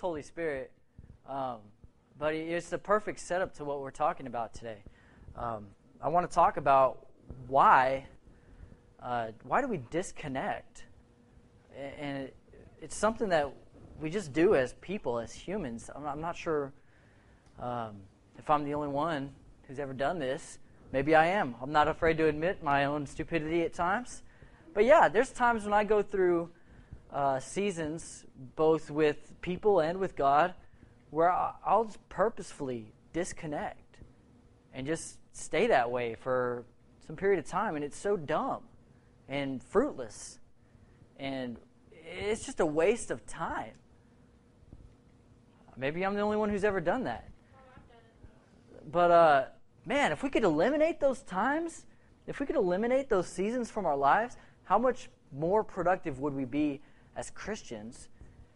Holy Spirit. Um, but it's the perfect setup to what we're talking about today. Um, I want to talk about why uh, why do we disconnect? And it, it's something that we just do as people, as humans. I'm, I'm not sure um, if I'm the only one who's ever done this. Maybe I am. I'm not afraid to admit my own stupidity at times. But yeah, there's times when I go through uh, seasons, both with people and with God, where I'll just purposefully disconnect and just stay that way for some period of time. And it's so dumb and fruitless. And it's just a waste of time. Maybe I'm the only one who's ever done that. But, uh, man, if we could eliminate those times, if we could eliminate those seasons from our lives, how much more productive would we be as Christians?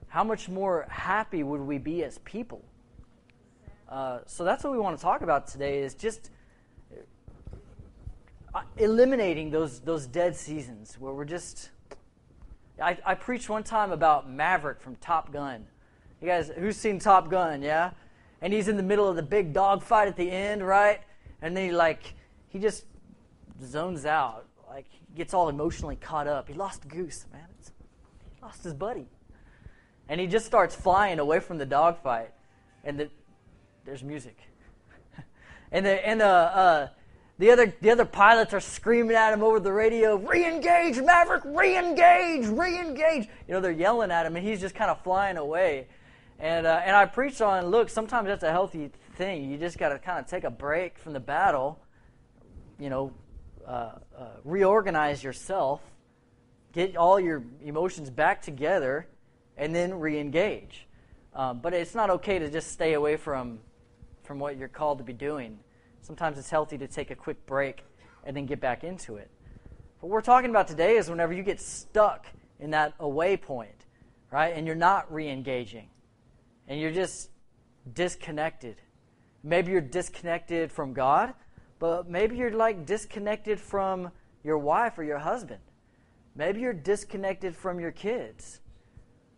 How much more happy would we be as people? Uh, so that's what we want to talk about today is just uh, eliminating those, those dead seasons where we're just. I, I preached one time about Maverick from Top Gun. You guys, who's seen Top Gun, yeah? And he's in the middle of the big dog fight at the end, right? And then he, like, he just zones out. Like, gets all emotionally caught up. He lost goose, man. Lost his buddy. And he just starts flying away from the dogfight. And the, there's music. and the, and the, uh, the other, the other pilots are screaming at him over the radio, re-engage, Maverick, re-engage, re-engage. You know, they're yelling at him, and he's just kind of flying away. And, uh, and I preached on, look, sometimes that's a healthy thing. You just got to kind of take a break from the battle, you know, uh, uh, reorganize yourself, get all your emotions back together, and then re-engage. Um, but it's not okay to just stay away from, from what you're called to be doing. Sometimes it's healthy to take a quick break and then get back into it. What we're talking about today is whenever you get stuck in that away point, right? And you're not re engaging, and you're just disconnected. Maybe you're disconnected from God, but maybe you're like disconnected from your wife or your husband. Maybe you're disconnected from your kids.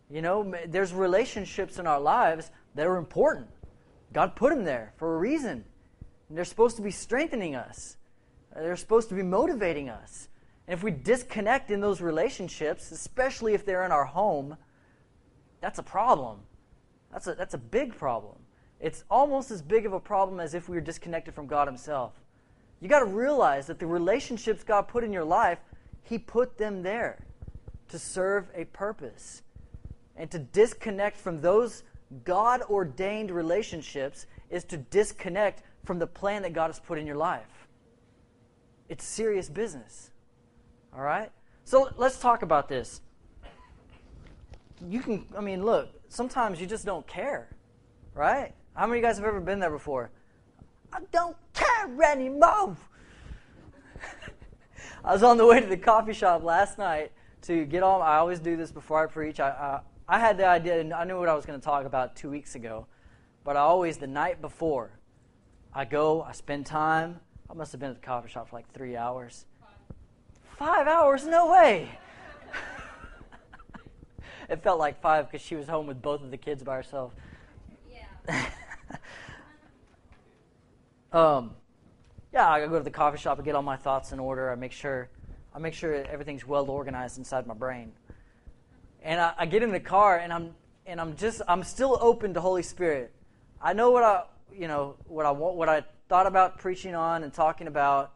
You know, there's relationships in our lives that are important. God put them there for a reason. And they're supposed to be strengthening us, uh, they're supposed to be motivating us. And if we disconnect in those relationships, especially if they're in our home, that's a problem. That's a, that's a big problem. It's almost as big of a problem as if we were disconnected from God Himself. You got to realize that the relationships God put in your life, He put them there to serve a purpose. And to disconnect from those God ordained relationships is to disconnect from the plan that God has put in your life. It's serious business. All right? So let's talk about this. You can, I mean, look, sometimes you just don't care, right? How many of you guys have ever been there before? I don't care anymore. I was on the way to the coffee shop last night to get all. I always do this before I preach. I, I, I had the idea, and I knew what I was going to talk about two weeks ago, but I always, the night before, I go, I spend time. I must have been at the coffee shop for like three hours. Five hours? No way. it felt like five because she was home with both of the kids by herself. Yeah. um, yeah, I go to the coffee shop and get all my thoughts in order. I make sure, I make sure everything's well organized inside my brain. And I, I get in the car and I'm, and I'm just, I'm still open to Holy Spirit. I know what I, you know what I want, what I thought about preaching on and talking about,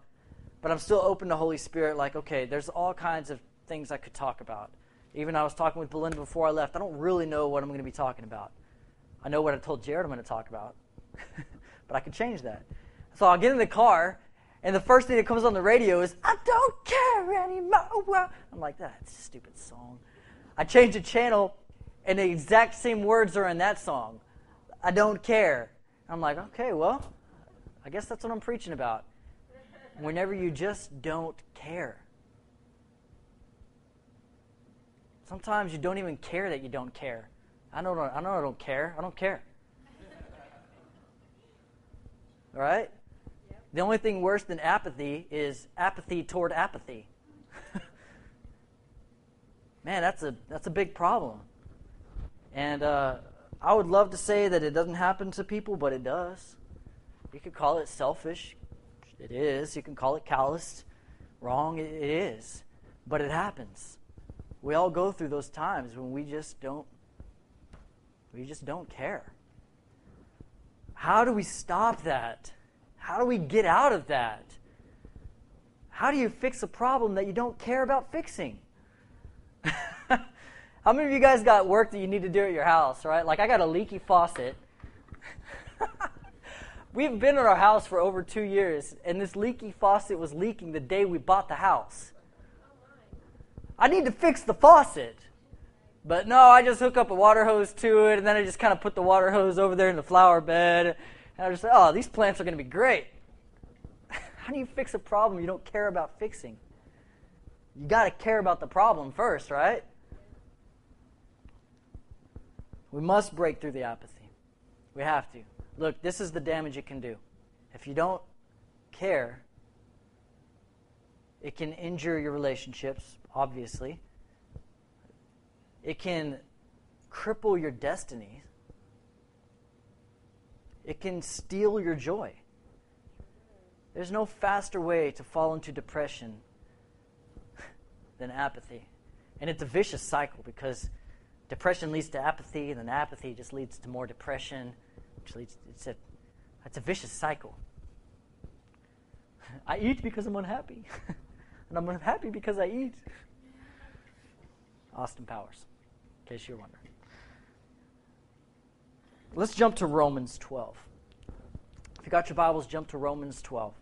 but I'm still open to Holy Spirit. Like, okay, there's all kinds of things I could talk about. Even I was talking with Belinda before I left. I don't really know what I'm going to be talking about. I know what I told Jared I'm going to talk about, but I could change that. So I'll get in the car, and the first thing that comes on the radio is "I don't care anymore." I'm like, that's a stupid song. I change the channel, and the exact same words are in that song. I don't care. I'm like, okay, well, I guess that's what I'm preaching about. Whenever you just don't care. Sometimes you don't even care that you don't care. I know, I know I don't care. I don't care. All right? The only thing worse than apathy is apathy toward apathy. Man, that's a that's a big problem. And uh, I would love to say that it doesn't happen to people, but it does. You could call it selfish. It is. You can call it calloused. Wrong. It is. But it happens. We all go through those times when we just don't we just don't care. How do we stop that? How do we get out of that? How do you fix a problem that you don't care about fixing? How many of you guys got work that you need to do at your house, right? Like I got a leaky faucet. We've been in our house for over two years, and this leaky faucet was leaking the day we bought the house. I need to fix the faucet. But no, I just hook up a water hose to it, and then I just kind of put the water hose over there in the flower bed. And I just say, oh, these plants are going to be great. How do you fix a problem you don't care about fixing? You got to care about the problem first, right? We must break through the apathy. We have to. Look, this is the damage it can do. If you don't care, it can injure your relationships, obviously. It can cripple your destiny. It can steal your joy. There's no faster way to fall into depression than apathy. And it's a vicious cycle because depression leads to apathy, and then apathy just leads to more depression, which leads it's a it's a vicious cycle. I eat because I'm unhappy. and I'm unhappy because I eat. Austin Powers, in case you're wondering. Let's jump to Romans 12. If you got your Bibles, jump to Romans 12.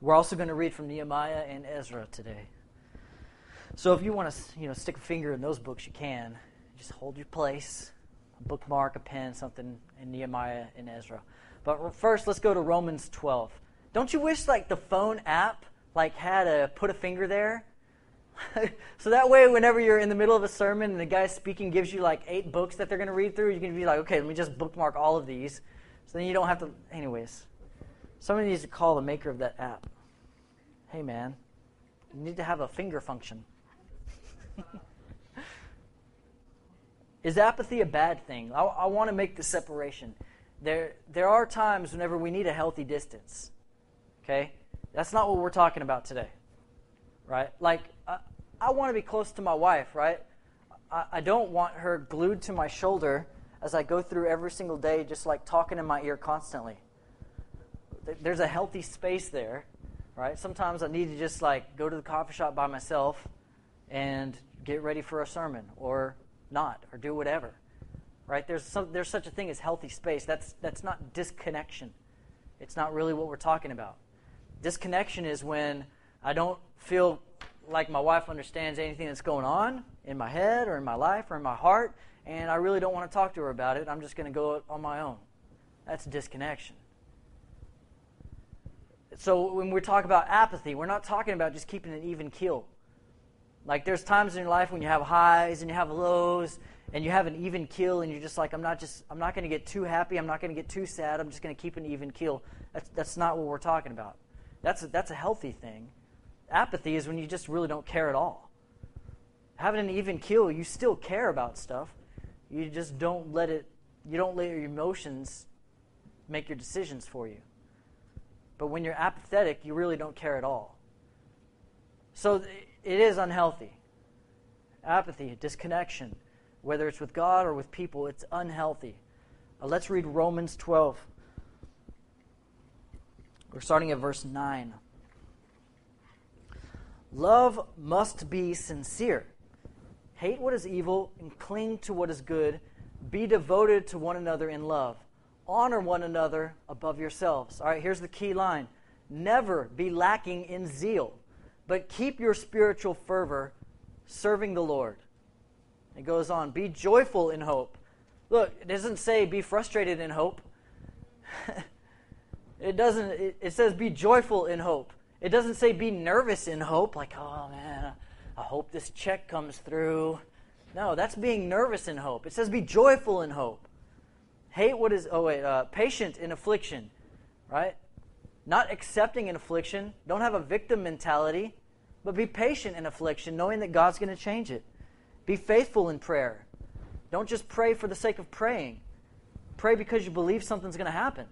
We're also going to read from Nehemiah and Ezra today. So if you want to, you know, stick a finger in those books, you can. Just hold your place, a bookmark, a pen, something in Nehemiah and Ezra. But first, let's go to Romans 12. Don't you wish like the phone app like had a put a finger there? so that way, whenever you're in the middle of a sermon and the guy speaking gives you like eight books that they're going to read through, you can be like, okay, let me just bookmark all of these. So then you don't have to. Anyways, somebody needs to call the maker of that app. Hey, man, you need to have a finger function. Is apathy a bad thing? I, I want to make the separation. There, there are times whenever we need a healthy distance. Okay? That's not what we're talking about today. Right? Like, I, want to be close to my wife, right? I, I don't want her glued to my shoulder as I go through every single day, just like talking in my ear constantly. There's a healthy space there, right? Sometimes I need to just like go to the coffee shop by myself and get ready for a sermon or not or do whatever right there's some, there's such a thing as healthy space that's that's not disconnection it's not really what we're talking about disconnection is when i don't feel like my wife understands anything that's going on in my head or in my life or in my heart and i really don't want to talk to her about it i'm just going to go on my own that's disconnection so when we talk about apathy we're not talking about just keeping an even keel like there's times in your life when you have highs and you have lows and you have an even keel and you're just like I'm not just I'm not going to get too happy, I'm not going to get too sad, I'm just going to keep an even keel. That's that's not what we're talking about. That's a, that's a healthy thing. Apathy is when you just really don't care at all. Having an even keel, you still care about stuff. You just don't let it you don't let your emotions make your decisions for you. But when you're apathetic, you really don't care at all. So it is unhealthy. Apathy, disconnection, whether it's with God or with people, it's unhealthy. Uh, let's read Romans 12. We're starting at verse 9. Love must be sincere. Hate what is evil and cling to what is good. Be devoted to one another in love. Honor one another above yourselves. All right, here's the key line Never be lacking in zeal but keep your spiritual fervor serving the Lord. It goes on, be joyful in hope. Look, it doesn't say be frustrated in hope. it doesn't it, it, says be joyful in hope. It doesn't say be nervous in hope like, "Oh man, I hope this check comes through." No, that's being nervous in hope. It says be joyful in hope. Hate what is oh wait, uh, patient in affliction, right? not accepting an affliction. Don't have a victim mentality, but be patient in affliction, knowing that God's going to change it. Be faithful in prayer. Don't just pray for the sake of praying. Pray because you believe something's going to happen.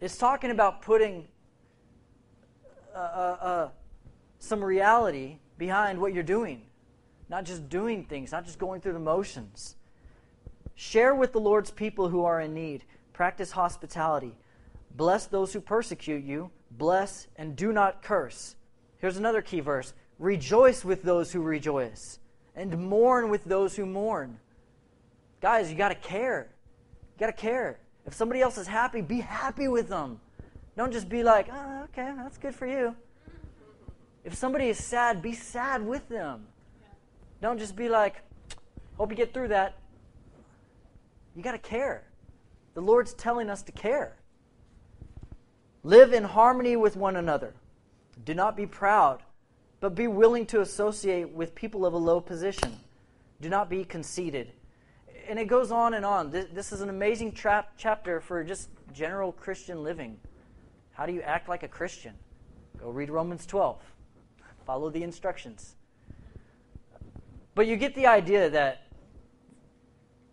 It's talking about putting uh, uh, uh, some reality behind what you're doing, not just doing things, not just going through the motions. Share with the Lord's people who are in need. Practice hospitality. Bless those who persecute you. Bless and do not curse. Here's another key verse Rejoice with those who rejoice, and mourn with those who mourn. Guys, you got to care. You got to care. If somebody else is happy, be happy with them. Don't just be like, oh, okay, that's good for you. If somebody is sad, be sad with them. Don't just be like, hope you get through that. You got to care. The Lord's telling us to care. Live in harmony with one another. Do not be proud, but be willing to associate with people of a low position. Do not be conceited. And it goes on and on. This, this is an amazing tra- chapter for just general Christian living. How do you act like a Christian? Go read Romans 12. Follow the instructions. But you get the idea that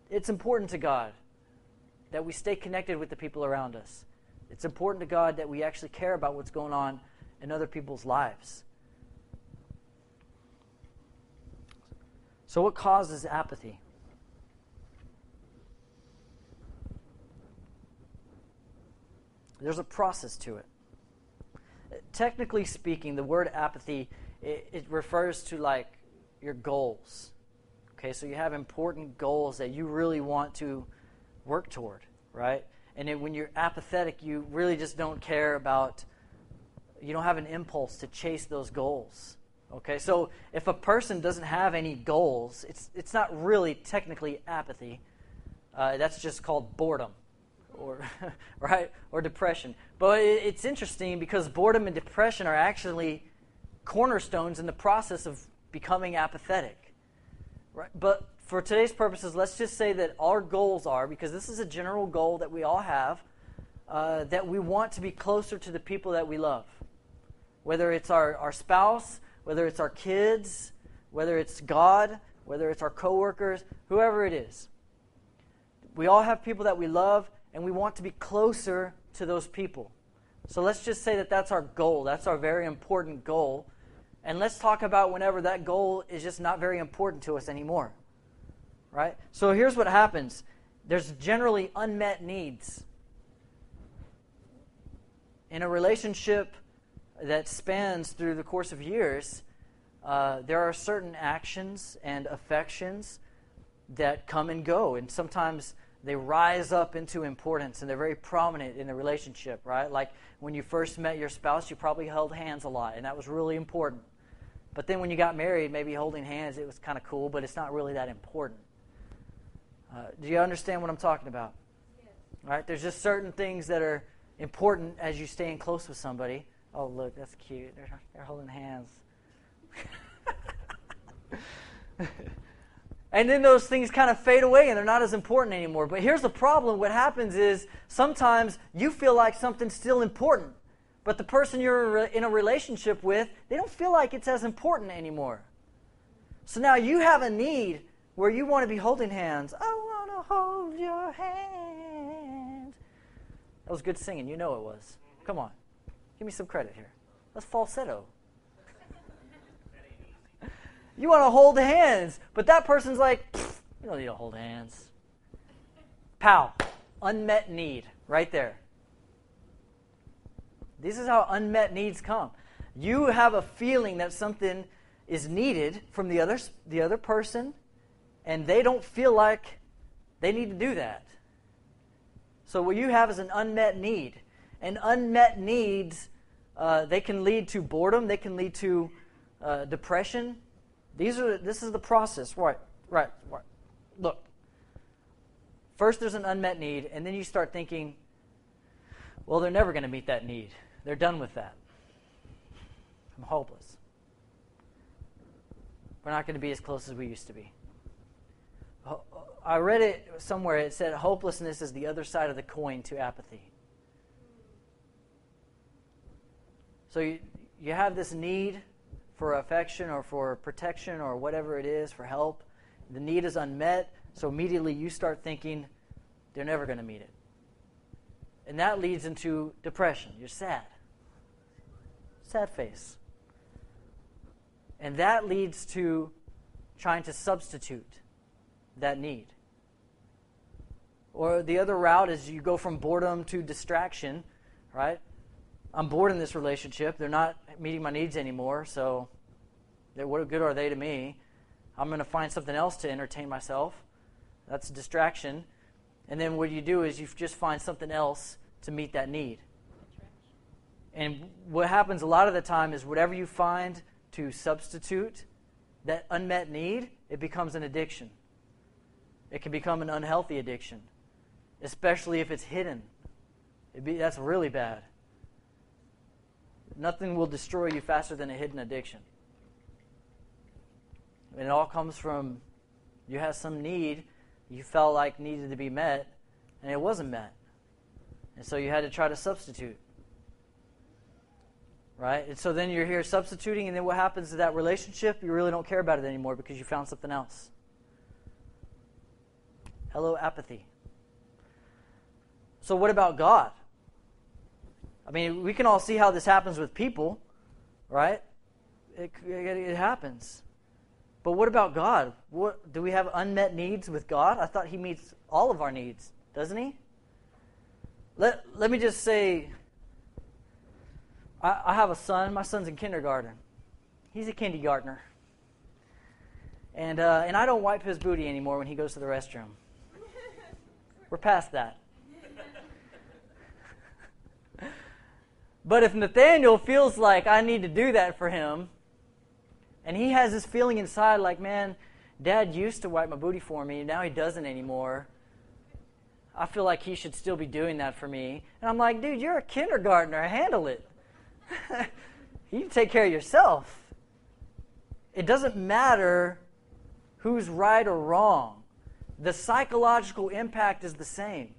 it's important to God that we stay connected with the people around us. It's important to God that we actually care about what's going on in other people's lives. So, what causes apathy? There's a process to it. Technically speaking, the word apathy it, it refers to like your goals. Okay, so you have important goals that you really want to work toward, right? And when you're apathetic, you really just don't care about, you don't have an impulse to chase those goals. Okay, so if a person doesn't have any goals, it's, it's not really technically apathy. Uh, that's just called boredom, or right, or depression. But it, it's interesting because boredom and depression are actually cornerstones in the process of becoming apathetic. Right? But for today's purposes, let's just say that our goals are, because this is a general goal that we all have, uh, that we want to be closer to the people that we love. Whether it's our, our spouse, whether it's our kids, whether it's God, whether it's our coworkers, whoever it is. We all have people that we love, and we want to be closer to those people. So let's just say that that's our goal. That's our very important goal. And let's talk about whenever that goal is just not very important to us anymore. Right? So here's what happens there's generally unmet needs. In a relationship that spans through the course of years, uh, there are certain actions and affections that come and go. And sometimes they rise up into importance and they're very prominent in the relationship, right? Like when you first met your spouse, you probably held hands a lot, and that was really important. But then when you got married, maybe holding hands, it was kind of cool, but it's not really that important. Uh, do you understand what I'm talking about? Yes. Right? There's just certain things that are important as you staying close with somebody. Oh, look, that's cute. They're, they're holding hands. and then those things kind of fade away and they're not as important anymore. But here's the problem what happens is sometimes you feel like something's still important. But the person you're in a relationship with, they don't feel like it's as important anymore. So now you have a need where you want to be holding hands. I want to hold your hand. That was good singing. You know it was. Come on. Give me some credit here. That's falsetto. You want to hold hands, but that person's like, you don't need to hold hands. Pow. Unmet need right there. This is how unmet needs come. You have a feeling that something is needed from the other, the other person, and they don't feel like they need to do that. So, what you have is an unmet need. And unmet needs, uh, they can lead to boredom, they can lead to uh, depression. These are, this is the process. Right, right, right. Look. First, there's an unmet need, and then you start thinking, well, they're never going to meet that need. They're done with that. I'm hopeless. We're not going to be as close as we used to be. I read it somewhere. It said hopelessness is the other side of the coin to apathy. So you, you have this need for affection or for protection or whatever it is, for help. The need is unmet, so immediately you start thinking they're never going to meet it. And that leads into depression. You're sad. Sad face. And that leads to trying to substitute that need. Or the other route is you go from boredom to distraction, right? I'm bored in this relationship. They're not meeting my needs anymore, so what good are they to me? I'm going to find something else to entertain myself. That's a distraction. And then what you do is you just find something else to meet that need. And what happens a lot of the time is whatever you find to substitute that unmet need, it becomes an addiction. It can become an unhealthy addiction, especially if it's hidden. Be, that's really bad. Nothing will destroy you faster than a hidden addiction. And it all comes from you had some need you felt like needed to be met, and it wasn't met. And so you had to try to substitute. Right? And so then you're here substituting, and then what happens to that relationship? You really don't care about it anymore because you found something else. Hello, apathy. So, what about God? I mean, we can all see how this happens with people, right? It, it, it happens. But what about God? What, do we have unmet needs with God? I thought He meets all of our needs, doesn't He? Let, let me just say I, I have a son. My son's in kindergarten. He's a kindergartner. And, uh, and I don't wipe his booty anymore when he goes to the restroom. We're past that. But if Nathaniel feels like I need to do that for him, and he has this feeling inside like, man, dad used to wipe my booty for me, now he doesn't anymore. I feel like he should still be doing that for me. And I'm like, dude, you're a kindergartner. Handle it. you take care of yourself. It doesn't matter who's right or wrong, the psychological impact is the same.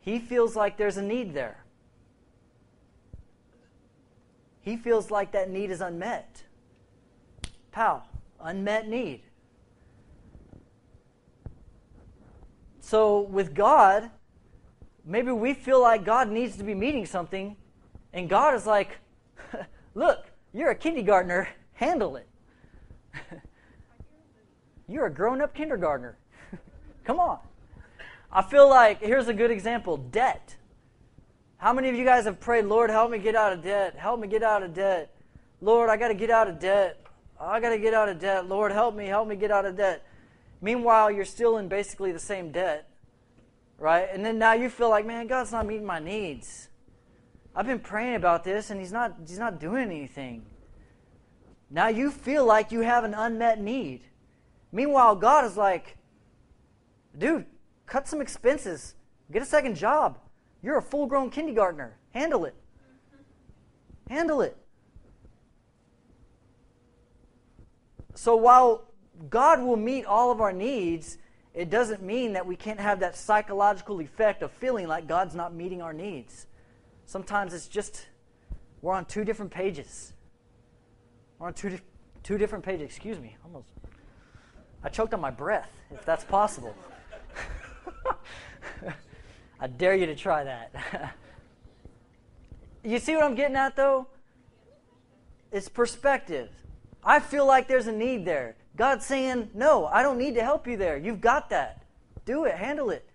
He feels like there's a need there. He feels like that need is unmet. Pow, unmet need. So with God, maybe we feel like God needs to be meeting something, and God is like, look, you're a kindergartner, handle it. you're a grown up kindergartner. Come on. I feel like, here's a good example debt. How many of you guys have prayed, Lord, help me get out of debt? Help me get out of debt. Lord, I got to get out of debt. I got to get out of debt. Lord, help me, help me get out of debt. Meanwhile, you're still in basically the same debt, right? And then now you feel like, man, God's not meeting my needs. I've been praying about this and he's not he's not doing anything. Now you feel like you have an unmet need. Meanwhile, God is like, dude, cut some expenses. Get a second job. You're a full-grown kindergartner. Handle it. Handle it. So while God will meet all of our needs, it doesn't mean that we can't have that psychological effect of feeling like God's not meeting our needs. Sometimes it's just we're on two different pages. We're on two, di- two different pages. Excuse me. Almost. I choked on my breath, if that's possible. I dare you to try that. you see what I'm getting at, though? It's perspective. I feel like there's a need there. God's saying, No, I don't need to help you there. You've got that. Do it, handle it.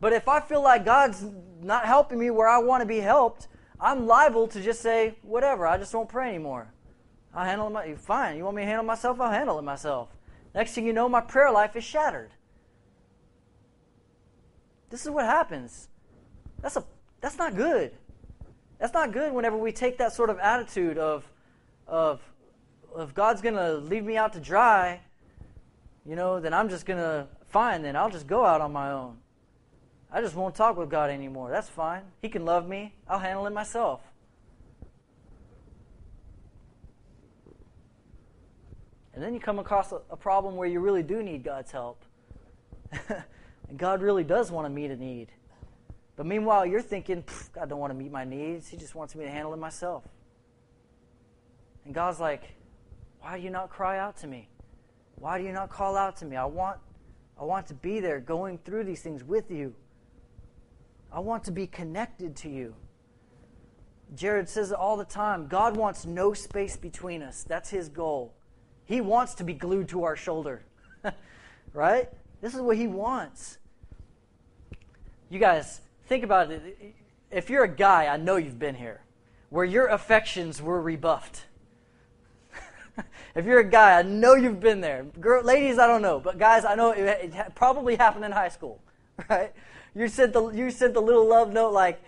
But if I feel like God's not helping me where I want to be helped, I'm liable to just say, whatever, I just won't pray anymore. I'll handle it. My, fine, you want me to handle myself? I'll handle it myself. Next thing you know, my prayer life is shattered. This is what happens. That's, a, that's not good. That's not good whenever we take that sort of attitude of, of if God's going to leave me out to dry, you know, then I'm just going to, fine, then I'll just go out on my own. I just won't talk with God anymore. That's fine. He can love me. I'll handle it myself. And then you come across a, a problem where you really do need God's help. and God really does want to meet a need. But meanwhile, you're thinking, God don't want to meet my needs. He just wants me to handle it myself. And God's like, why do you not cry out to me? Why do you not call out to me? I want, I want to be there going through these things with you. I want to be connected to you. Jared says it all the time God wants no space between us. That's his goal. He wants to be glued to our shoulder. right? This is what he wants. You guys, think about it. If you're a guy, I know you've been here, where your affections were rebuffed. if you're a guy, I know you've been there. Girl, ladies, I don't know, but guys, I know it, it probably happened in high school, right? You sent the you sent the little love note like,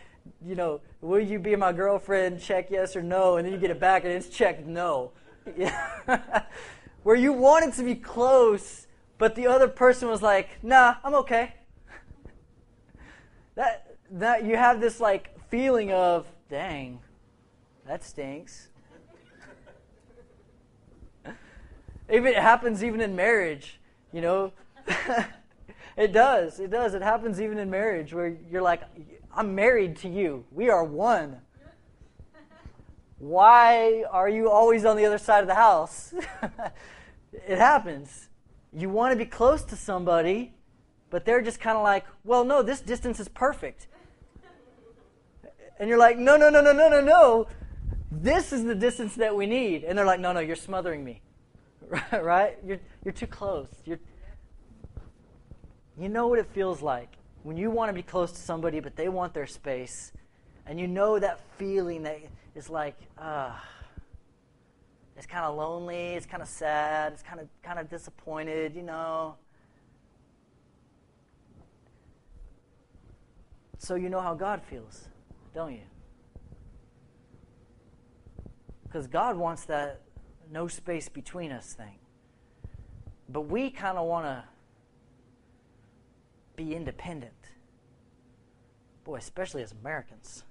you know, will you be my girlfriend? Check yes or no, and then you get it back and it's checked no. Where you wanted to be close, but the other person was like, "Nah, I'm okay." That that you have this like feeling of, "Dang, that stinks." Even it happens even in marriage, you know. it does. It does. It happens even in marriage where you're like, I'm married to you. We are one. Why are you always on the other side of the house? it happens. You want to be close to somebody, but they're just kind of like, well, no, this distance is perfect. And you're like, no, no, no, no, no, no, no. This is the distance that we need. And they're like, no, no, you're smothering me. right? You're, you're too close. You're, you know what it feels like when you want to be close to somebody, but they want their space. And you know that feeling that is like, ah. Uh, it's kind of lonely, it's kind of sad, it's kind of kind of disappointed, you know. So you know how God feels, don't you? Because God wants that no space between us thing. But we kind of want to be independent. Boy, especially as Americans.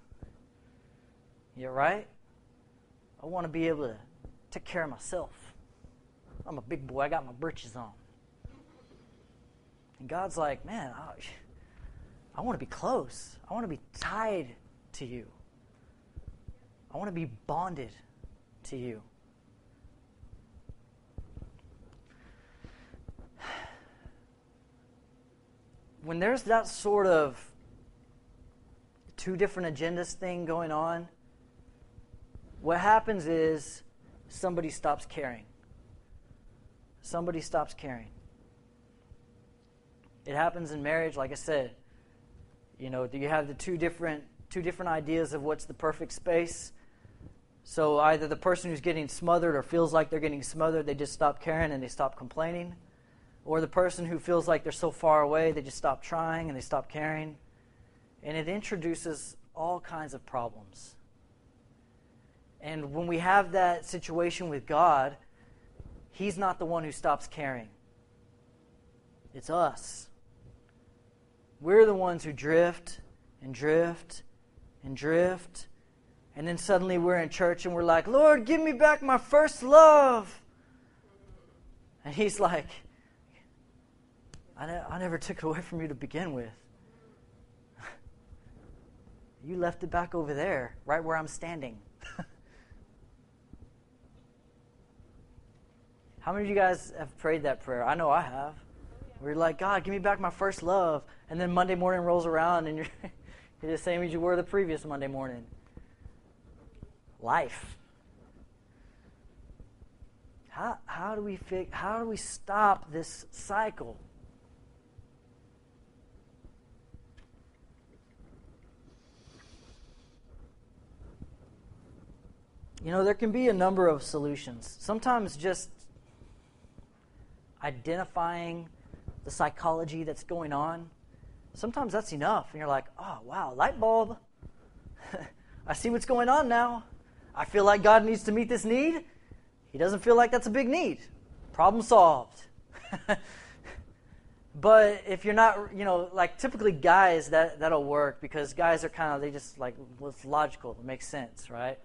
You're right? I want to be able to take care of myself. I'm a big boy, I got my britches on. And God's like, man, I, I want to be close. I want to be tied to you. I want to be bonded to you. when there's that sort of two different agendas thing going on, what happens is somebody stops caring. Somebody stops caring. It happens in marriage, like I said. You know, do you have the two different two different ideas of what's the perfect space. So either the person who's getting smothered or feels like they're getting smothered, they just stop caring and they stop complaining. Or the person who feels like they're so far away, they just stop trying and they stop caring. And it introduces all kinds of problems. And when we have that situation with God, He's not the one who stops caring, it's us. We're the ones who drift and drift and drift. And then suddenly we're in church and we're like, Lord, give me back my first love. And He's like, I, ne- I never took it away from you to begin with. you left it back over there, right where I'm standing. How many of you guys have prayed that prayer? I know I have. We're like, God, give me back my first love. And then Monday morning rolls around and you're, you're the same as you were the previous Monday morning. Life. How, how do we how do we stop this cycle? You know, there can be a number of solutions. Sometimes just identifying the psychology that's going on, sometimes that's enough. And you're like, oh, wow, light bulb. I see what's going on now. I feel like God needs to meet this need. He doesn't feel like that's a big need. Problem solved. but if you're not, you know, like typically guys, that, that'll work because guys are kind of, they just like, well, it's logical. It makes sense, right?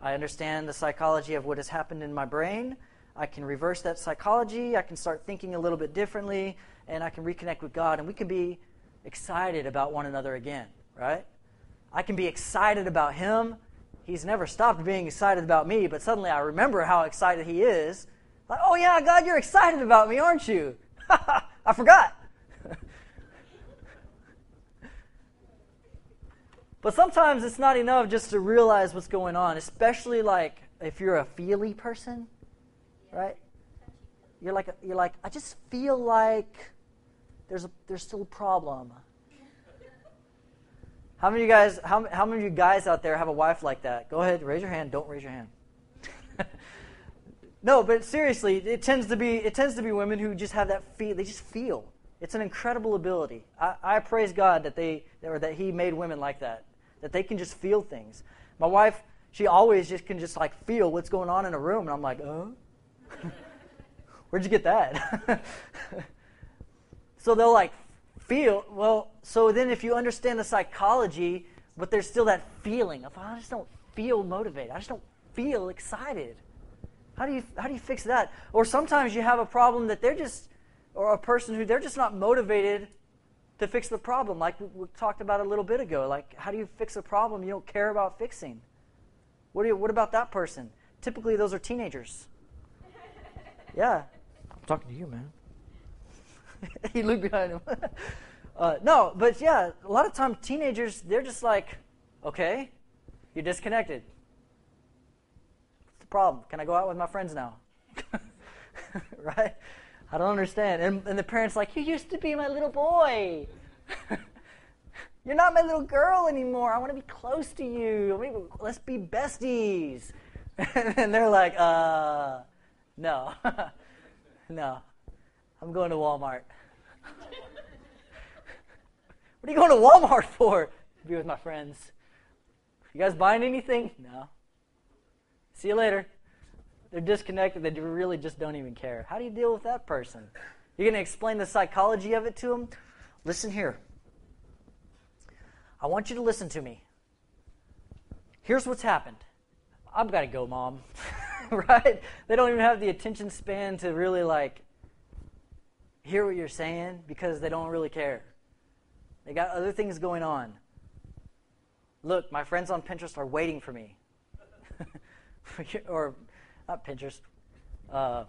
I understand the psychology of what has happened in my brain. I can reverse that psychology. I can start thinking a little bit differently, and I can reconnect with God, and we can be excited about one another again, right? I can be excited about Him, he's never stopped being excited about me, but suddenly I remember how excited he is. Like, oh yeah, God, you're excited about me, aren't you? I forgot. but sometimes it's not enough just to realize what's going on, especially like if you're a feely person, right? You're like you're like I just feel like there's a there's still a problem. How many of you guys how, how many of you guys out there have a wife like that? Go ahead, raise your hand. Don't raise your hand. no, but seriously, it tends to be it tends to be women who just have that feel. They just feel. It's an incredible ability. I, I praise God that they or that He made women like that. That they can just feel things. My wife, she always just can just like feel what's going on in a room, and I'm like, oh, where'd you get that? so they'll like feel well. So then, if you understand the psychology, but there's still that feeling of oh, I just don't feel motivated. I just don't feel excited. How do you how do you fix that? Or sometimes you have a problem that they're just or a person who they're just not motivated to fix the problem, like we talked about a little bit ago. Like, how do you fix a problem you don't care about fixing? What, do you, what about that person? Typically, those are teenagers. Yeah. I'm talking to you, man. he looked behind him. uh, no, but yeah, a lot of times teenagers, they're just like, okay, you're disconnected. What's the problem? Can I go out with my friends now? right? I don't understand. And, and the parents like, you used to be my little boy. You're not my little girl anymore. I want to be close to you. Let's be besties. and they're like, uh, no, no. I'm going to Walmart. what are you going to Walmart for? To be with my friends. You guys buying anything? No. See you later. They're disconnected. They really just don't even care. How do you deal with that person? You're going to explain the psychology of it to them? Listen here. I want you to listen to me. Here's what's happened. I've got to go, mom. right? They don't even have the attention span to really like hear what you're saying because they don't really care. They got other things going on. Look, my friends on Pinterest are waiting for me. or not Pinterest. Uh,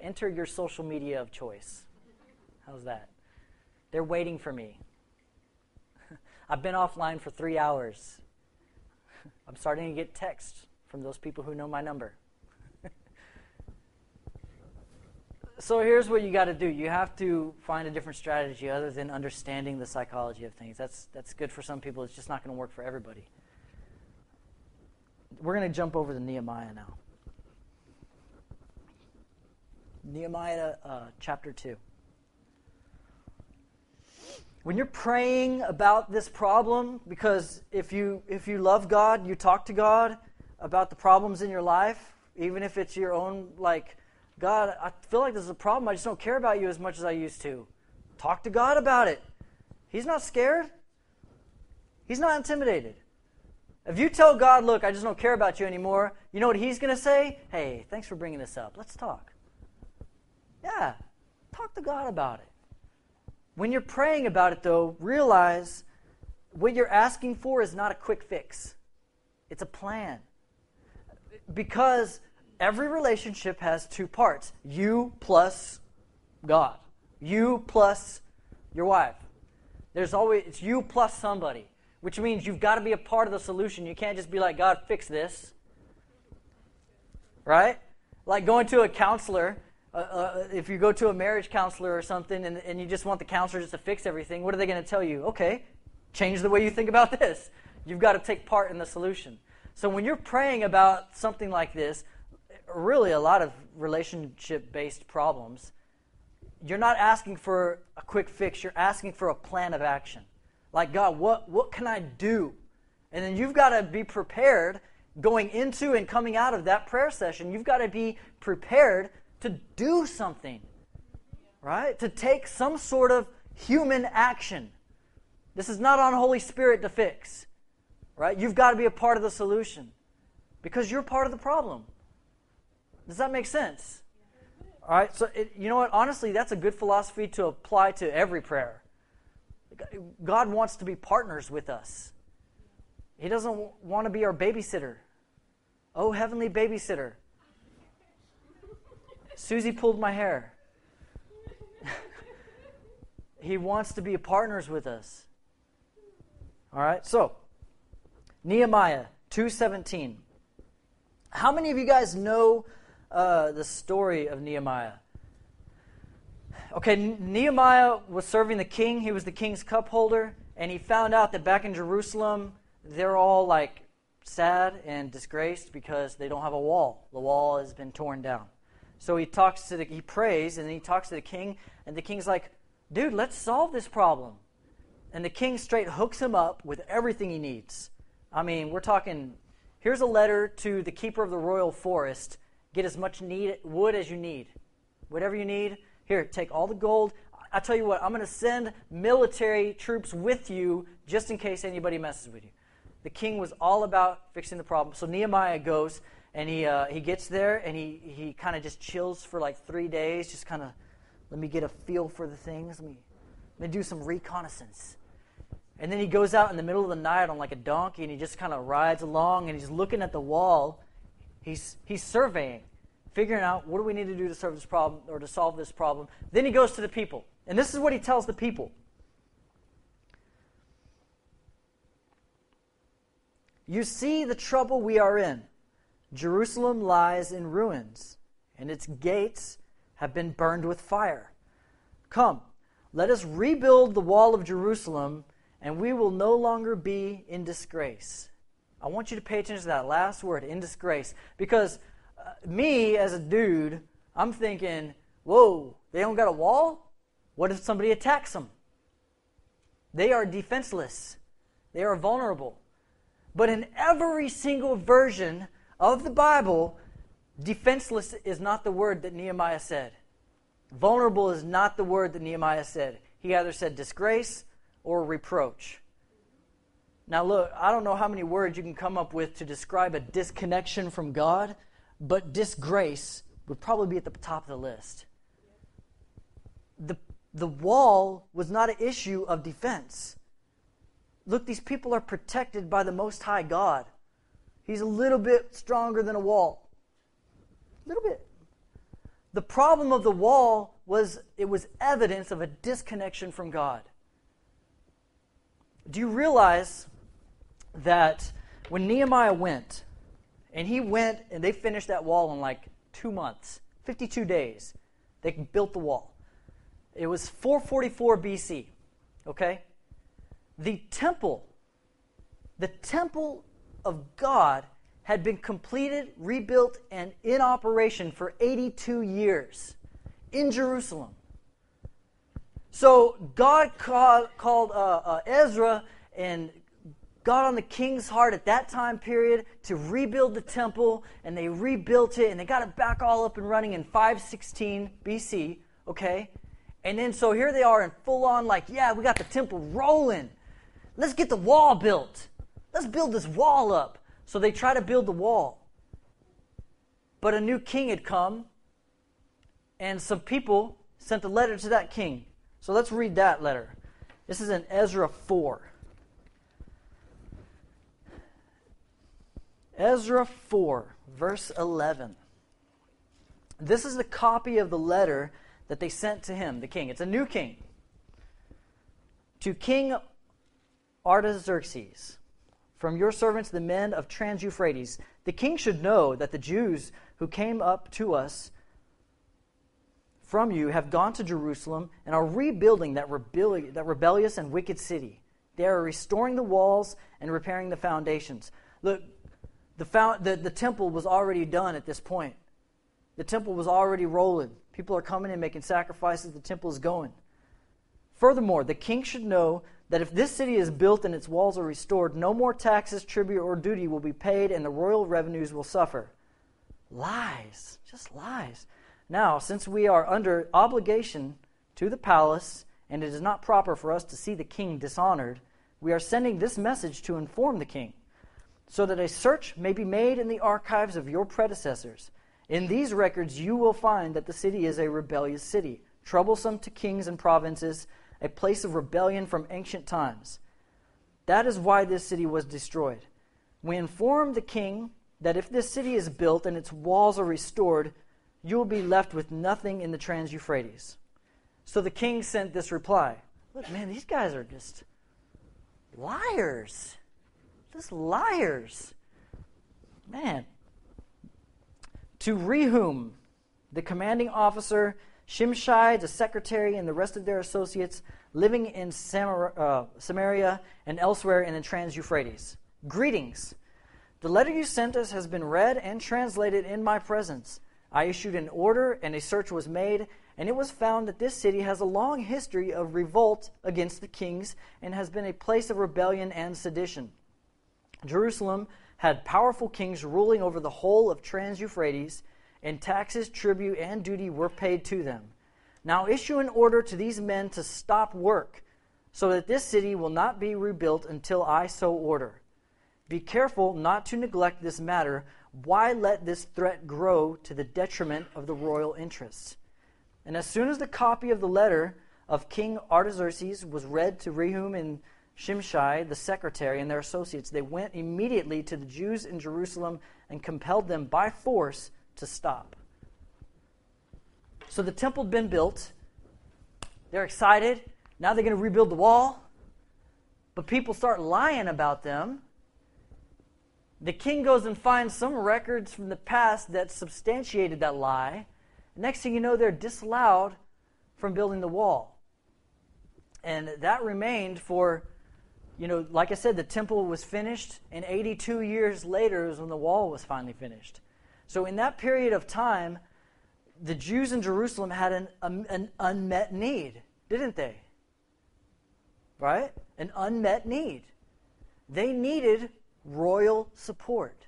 enter your social media of choice. How's that? They're waiting for me. I've been offline for three hours. I'm starting to get texts from those people who know my number. so here's what you got to do. You have to find a different strategy other than understanding the psychology of things. That's that's good for some people. It's just not going to work for everybody. We're going to jump over to Nehemiah now. Nehemiah uh, chapter 2. When you're praying about this problem, because if you, if you love God, you talk to God about the problems in your life, even if it's your own, like, God, I feel like this is a problem. I just don't care about you as much as I used to. Talk to God about it. He's not scared, He's not intimidated. If you tell God, look, I just don't care about you anymore, you know what He's going to say? Hey, thanks for bringing this up. Let's talk. Yeah, talk to God about it. When you're praying about it, though, realize what you're asking for is not a quick fix, it's a plan. Because every relationship has two parts you plus God, you plus your wife. There's always, it's you plus somebody which means you've got to be a part of the solution. You can't just be like, God, fix this. Right? Like going to a counselor, uh, uh, if you go to a marriage counselor or something and, and you just want the counselor just to fix everything, what are they going to tell you? Okay, change the way you think about this. You've got to take part in the solution. So when you're praying about something like this, really a lot of relationship based problems, you're not asking for a quick fix, you're asking for a plan of action. Like, God, what, what can I do? And then you've got to be prepared going into and coming out of that prayer session. You've got to be prepared to do something, right? To take some sort of human action. This is not on Holy Spirit to fix, right? You've got to be a part of the solution because you're part of the problem. Does that make sense? All right, so it, you know what? Honestly, that's a good philosophy to apply to every prayer. God wants to be partners with us. He doesn't want to be our babysitter. Oh, heavenly babysitter. Susie pulled my hair. he wants to be partners with us. All right? So, Nehemiah 2:17. How many of you guys know uh, the story of Nehemiah? Okay, Nehemiah was serving the king. He was the king's cup holder, and he found out that back in Jerusalem, they're all like sad and disgraced because they don't have a wall. The wall has been torn down. So he talks to the he prays and then he talks to the king, and the king's like, "Dude, let's solve this problem." And the king straight hooks him up with everything he needs. I mean, we're talking. Here's a letter to the keeper of the royal forest. Get as much need, wood as you need, whatever you need. Here, take all the gold. I tell you what, I'm going to send military troops with you just in case anybody messes with you. The king was all about fixing the problem. So Nehemiah goes and he, uh, he gets there and he, he kind of just chills for like three days, just kind of let me get a feel for the things. Let me, let me do some reconnaissance. And then he goes out in the middle of the night on like a donkey and he just kind of rides along and he's looking at the wall. He's, he's surveying, figuring out what do we need to do to solve this problem or to solve this problem. Then he goes to the people. And this is what he tells the people. You see the trouble we are in. Jerusalem lies in ruins, and its gates have been burned with fire. Come, let us rebuild the wall of Jerusalem, and we will no longer be in disgrace. I want you to pay attention to that last word, in disgrace, because uh, me as a dude, I'm thinking, whoa, they don't got a wall? What if somebody attacks them? They are defenseless, they are vulnerable. But in every single version of the Bible, defenseless is not the word that Nehemiah said. Vulnerable is not the word that Nehemiah said. He either said disgrace or reproach. Now, look, I don't know how many words you can come up with to describe a disconnection from God, but disgrace would probably be at the top of the list. The, the wall was not an issue of defense. Look, these people are protected by the Most High God. He's a little bit stronger than a wall. A little bit. The problem of the wall was it was evidence of a disconnection from God. Do you realize that when Nehemiah went, and he went and they finished that wall in like two months, 52 days, they built the wall. It was 444 BC, okay? the temple, the temple of God, had been completed, rebuilt, and in operation for 82 years in Jerusalem. So God called, called uh, uh, Ezra and got on the king's heart at that time period to rebuild the temple, and they rebuilt it, and they got it back all up and running in 516 BC, okay? And then so here they are in full on, like, yeah, we got the temple rolling. Let's get the wall built. Let's build this wall up. So they try to build the wall. But a new king had come, and some people sent a letter to that king. So let's read that letter. This is in Ezra 4. Ezra 4, verse 11. This is the copy of the letter that they sent to him, the king. It's a new king. To King Artaxerxes, from your servants, the men of Trans Euphrates, the king should know that the Jews who came up to us from you have gone to Jerusalem and are rebuilding that, that rebellious and wicked city. They are restoring the walls and repairing the foundations. Look, the, found, the, the temple was already done at this point. The temple was already rolling. People are coming and making sacrifices. The temple is going. Furthermore, the king should know that if this city is built and its walls are restored, no more taxes, tribute, or duty will be paid, and the royal revenues will suffer. Lies, just lies. Now, since we are under obligation to the palace, and it is not proper for us to see the king dishonored, we are sending this message to inform the king, so that a search may be made in the archives of your predecessors. In these records, you will find that the city is a rebellious city, troublesome to kings and provinces a place of rebellion from ancient times. That is why this city was destroyed. We informed the king that if this city is built and its walls are restored, you will be left with nothing in the Trans Euphrates. So the king sent this reply Look, man, these guys are just liars. Just liars. Man. To Rehum, the commanding officer, Shimshai, the secretary, and the rest of their associates living in uh, Samaria and elsewhere in the Trans Euphrates. Greetings. The letter you sent us has been read and translated in my presence. I issued an order, and a search was made, and it was found that this city has a long history of revolt against the kings and has been a place of rebellion and sedition. Jerusalem had powerful kings ruling over the whole of Trans Euphrates and taxes, tribute, and duty were paid to them. Now issue an order to these men to stop work, so that this city will not be rebuilt until I so order. Be careful not to neglect this matter. Why let this threat grow to the detriment of the royal interests? And as soon as the copy of the letter of King Artaxerxes was read to Rehum and Shimshai, the secretary, and their associates, they went immediately to the Jews in Jerusalem and compelled them by force to stop. So the temple had been built. They're excited. Now they're going to rebuild the wall. But people start lying about them. The king goes and finds some records from the past that substantiated that lie. Next thing you know, they're disallowed from building the wall. And that remained for, you know, like I said, the temple was finished, and 82 years later is when the wall was finally finished. So, in that period of time, the Jews in Jerusalem had an, um, an unmet need, didn't they? Right? An unmet need. They needed royal support,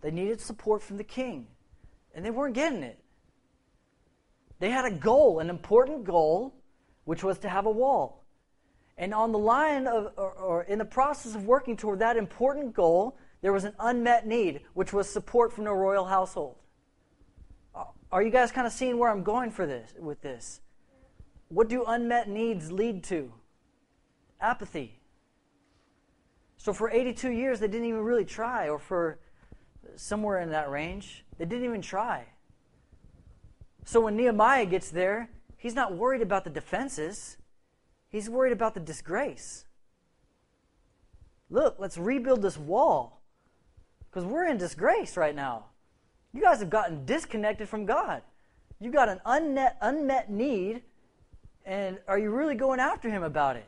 they needed support from the king, and they weren't getting it. They had a goal, an important goal, which was to have a wall. And on the line of, or, or in the process of working toward that important goal, there was an unmet need, which was support from the royal household. Are you guys kind of seeing where I'm going for this with this? What do unmet needs lead to? Apathy. So for 82 years they didn't even really try or for somewhere in that range, they didn't even try. So when Nehemiah gets there, he's not worried about the defenses. He's worried about the disgrace. Look, let's rebuild this wall. Because we're in disgrace right now. You guys have gotten disconnected from God. You've got an unmet, unmet need, and are you really going after Him about it?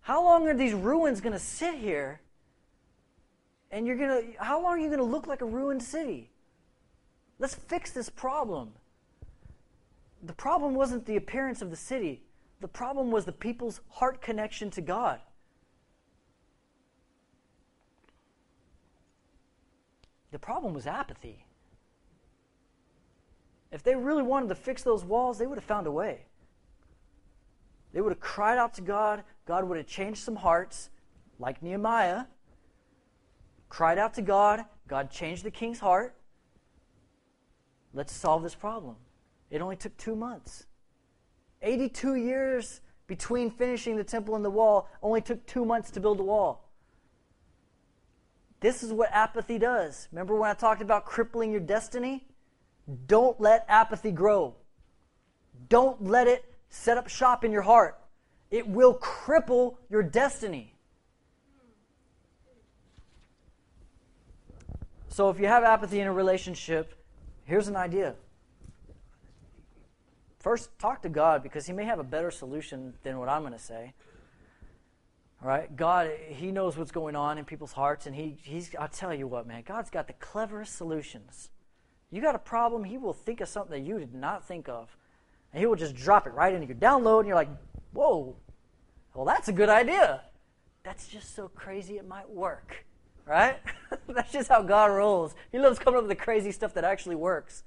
How long are these ruins going to sit here? And you're going to, how long are you going to look like a ruined city? Let's fix this problem. The problem wasn't the appearance of the city, the problem was the people's heart connection to God. The problem was apathy. If they really wanted to fix those walls, they would have found a way. They would have cried out to God. God would have changed some hearts, like Nehemiah. Cried out to God. God changed the king's heart. Let's solve this problem. It only took two months. 82 years between finishing the temple and the wall only took two months to build the wall. This is what apathy does. Remember when I talked about crippling your destiny? Don't let apathy grow. Don't let it set up shop in your heart. It will cripple your destiny. So if you have apathy in a relationship, here's an idea. First, talk to God because He may have a better solution than what I'm going to say. Right, God, He knows what's going on in people's hearts, and He, He's. I tell you what, man, God's got the cleverest solutions. You got a problem, He will think of something that you did not think of, and He will just drop it right into your download, and you're like, "Whoa, well, that's a good idea." That's just so crazy it might work, right? that's just how God rolls. He loves coming up with the crazy stuff that actually works.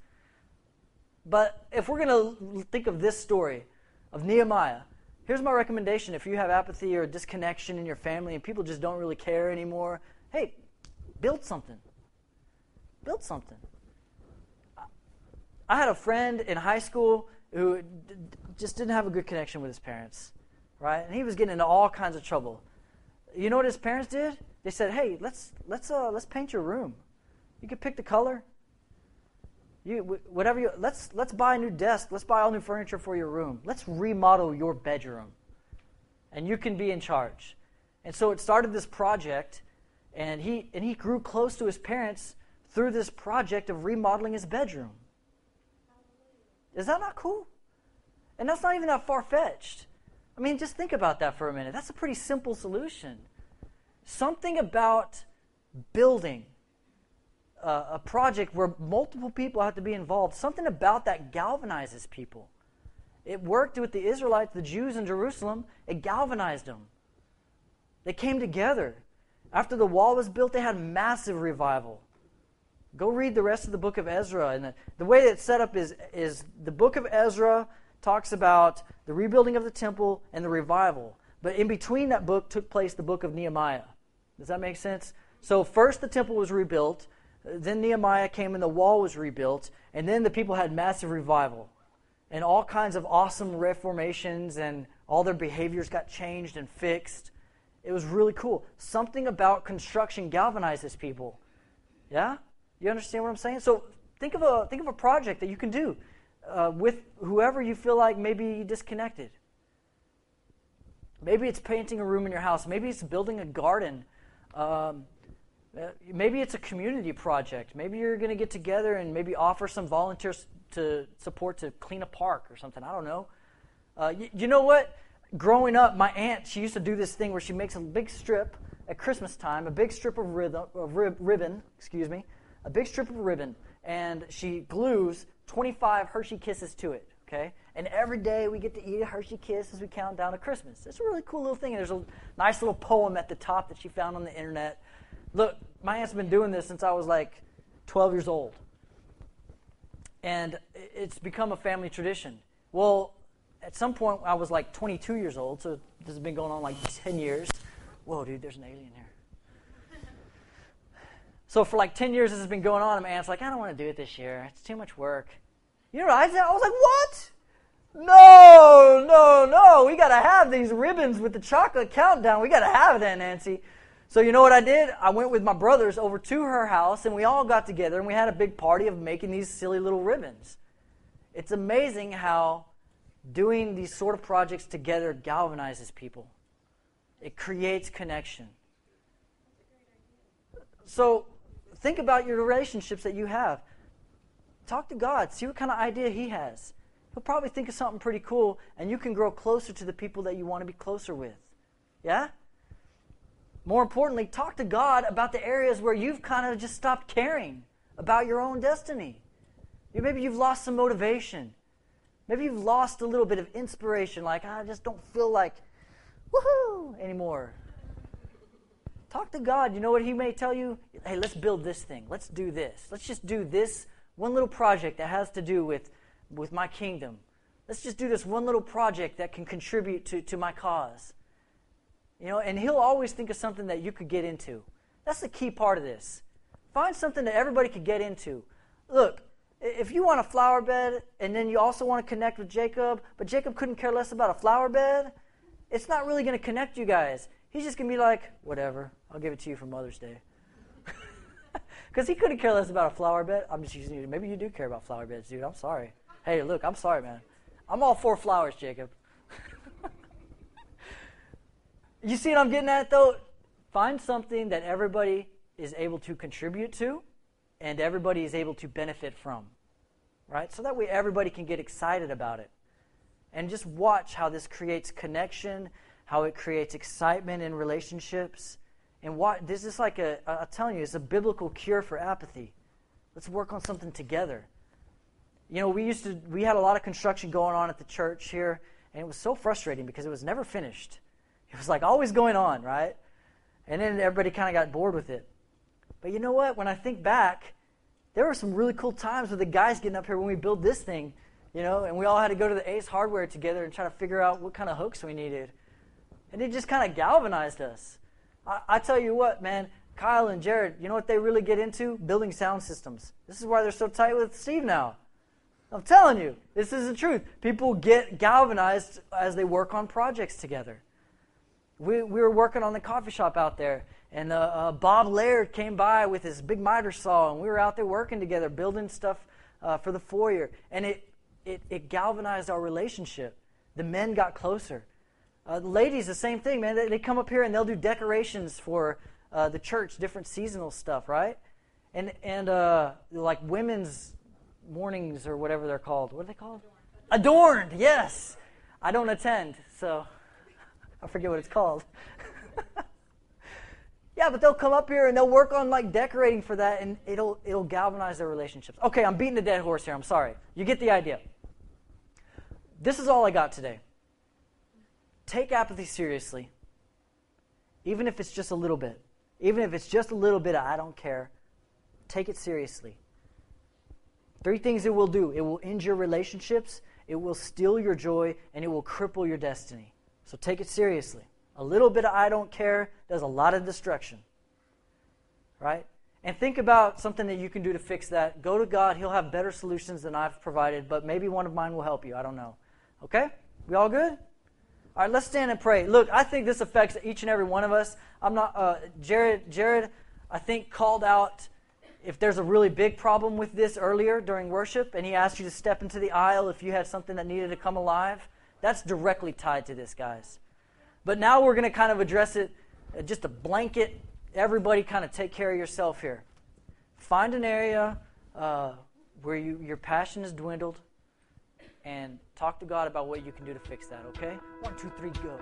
But if we're going to think of this story of Nehemiah, Here's my recommendation if you have apathy or disconnection in your family and people just don't really care anymore, hey, build something. Build something. I had a friend in high school who just didn't have a good connection with his parents, right? And he was getting into all kinds of trouble. You know what his parents did? They said, "Hey, let's let's uh, let's paint your room. You can pick the color. You whatever you let's let's buy a new desk. Let's buy all new furniture for your room. Let's remodel your bedroom, and you can be in charge." And so it started this project, and he and he grew close to his parents through this project of remodeling his bedroom. Is that not cool? And that's not even that far fetched. I mean, just think about that for a minute. That's a pretty simple solution. Something about building a, project where multiple people have to be involved, something about that galvanizes people. It worked with the Israelites, the Jews in Jerusalem, it galvanized them. They came together. After the wall was built, they had massive revival. Go read the rest of the book of Ezra. And the, the way it's set up is, is the book of Ezra talks about the rebuilding of the temple and the revival. But in between that book took place the book of Nehemiah. Does that make sense? So, first the temple was rebuilt, then Nehemiah came and the wall was rebuilt, and then the people had massive revival. And all kinds of awesome reformations, and all their behaviors got changed and fixed. It was really cool. Something about construction galvanizes people. Yeah? You understand what I'm saying? So think of a think of a project that you can do uh, with whoever you feel like maybe you disconnected. Maybe it's painting a room in your house. Maybe it's building a garden. Um, maybe it's a community project. Maybe you're going to get together and maybe offer some volunteers to support to clean a park or something. I don't know. Uh, you, you know what? Growing up, my aunt she used to do this thing where she makes a big strip at Christmas time, a big strip of, rhythm, of rib, ribbon, excuse me, a big strip of ribbon, and she glues 25 Hershey Kisses to it. Okay, and every day we get to eat a Hershey Kiss as we count down to Christmas. It's a really cool little thing. And there's a nice little poem at the top that she found on the internet. Look, my aunt's been doing this since I was like 12 years old, and it's become a family tradition. Well, at some point I was like 22 years old, so this has been going on like 10 years. Whoa, dude, there's an alien here. So for like 10 years this has been going on, and my aunt's like, I don't want to do it this year. It's too much work. You know I? I was like, what? No, no, no. We got to have these ribbons with the chocolate countdown. We got to have that, Nancy. So you know what I did? I went with my brothers over to her house, and we all got together, and we had a big party of making these silly little ribbons. It's amazing how doing these sort of projects together galvanizes people. It creates connection. So Think about your relationships that you have. Talk to God. See what kind of idea He has. He'll probably think of something pretty cool, and you can grow closer to the people that you want to be closer with. Yeah? More importantly, talk to God about the areas where you've kind of just stopped caring about your own destiny. Maybe you've lost some motivation. Maybe you've lost a little bit of inspiration, like, I just don't feel like woohoo anymore. Talk to God. You know what He may tell you? Hey, let's build this thing. Let's do this. Let's just do this one little project that has to do with, with my kingdom. Let's just do this one little project that can contribute to, to my cause. You know, and He'll always think of something that you could get into. That's the key part of this. Find something that everybody could get into. Look, if you want a flower bed and then you also want to connect with Jacob, but Jacob couldn't care less about a flower bed, it's not really going to connect you guys. He's just going to be like, whatever, I'll give it to you for Mother's Day. Because he couldn't care less about a flower bed. I'm just using you. Maybe you do care about flower beds, dude. I'm sorry. Hey, look, I'm sorry, man. I'm all for flowers, Jacob. You see what I'm getting at, though? Find something that everybody is able to contribute to and everybody is able to benefit from. Right? So that way everybody can get excited about it. And just watch how this creates connection how it creates excitement in relationships. And what this is like a, I'm telling you, it's a biblical cure for apathy. Let's work on something together. You know, we used to, we had a lot of construction going on at the church here, and it was so frustrating because it was never finished. It was like always going on, right? And then everybody kind of got bored with it. But you know what? When I think back, there were some really cool times with the guys getting up here when we built this thing, you know, and we all had to go to the Ace Hardware together and try to figure out what kind of hooks we needed. And it just kind of galvanized us. I, I tell you what, man, Kyle and Jared, you know what they really get into? Building sound systems. This is why they're so tight with Steve now. I'm telling you, this is the truth. People get galvanized as they work on projects together. We, we were working on the coffee shop out there, and uh, uh, Bob Laird came by with his big miter saw, and we were out there working together, building stuff uh, for the foyer. And it, it, it galvanized our relationship. The men got closer. Uh, the ladies, the same thing, man. They, they, come up here and they'll do decorations for uh, the church, different seasonal stuff, right? And and uh, like women's mornings or whatever they're called. What are they called? Adorned. Adorned yes. I don't attend, so I forget what it's called. yeah, but they'll come up here and they'll work on like decorating for that, and it'll it'll galvanize their relationships. Okay, I'm beating the dead horse here. I'm sorry. You get the idea. This is all I got today. Take apathy seriously, even if it's just a little bit. Even if it's just a little bit I don't care, take it seriously. Three things it will do it will end your relationships, it will steal your joy, and it will cripple your destiny. So take it seriously. A little bit of I don't care does a lot of destruction. Right? And think about something that you can do to fix that. Go to God. He'll have better solutions than I've provided, but maybe one of mine will help you. I don't know. Okay? We all good? All right, let's stand and pray. Look, I think this affects each and every one of us. I'm not, uh, Jared, Jared, I think, called out if there's a really big problem with this earlier during worship, and he asked you to step into the aisle if you had something that needed to come alive. That's directly tied to this, guys. But now we're going to kind of address it, uh, just a blanket, everybody kind of take care of yourself here. Find an area uh, where you, your passion has dwindled and talk to God about what you can do to fix that, okay? One, two, three, go.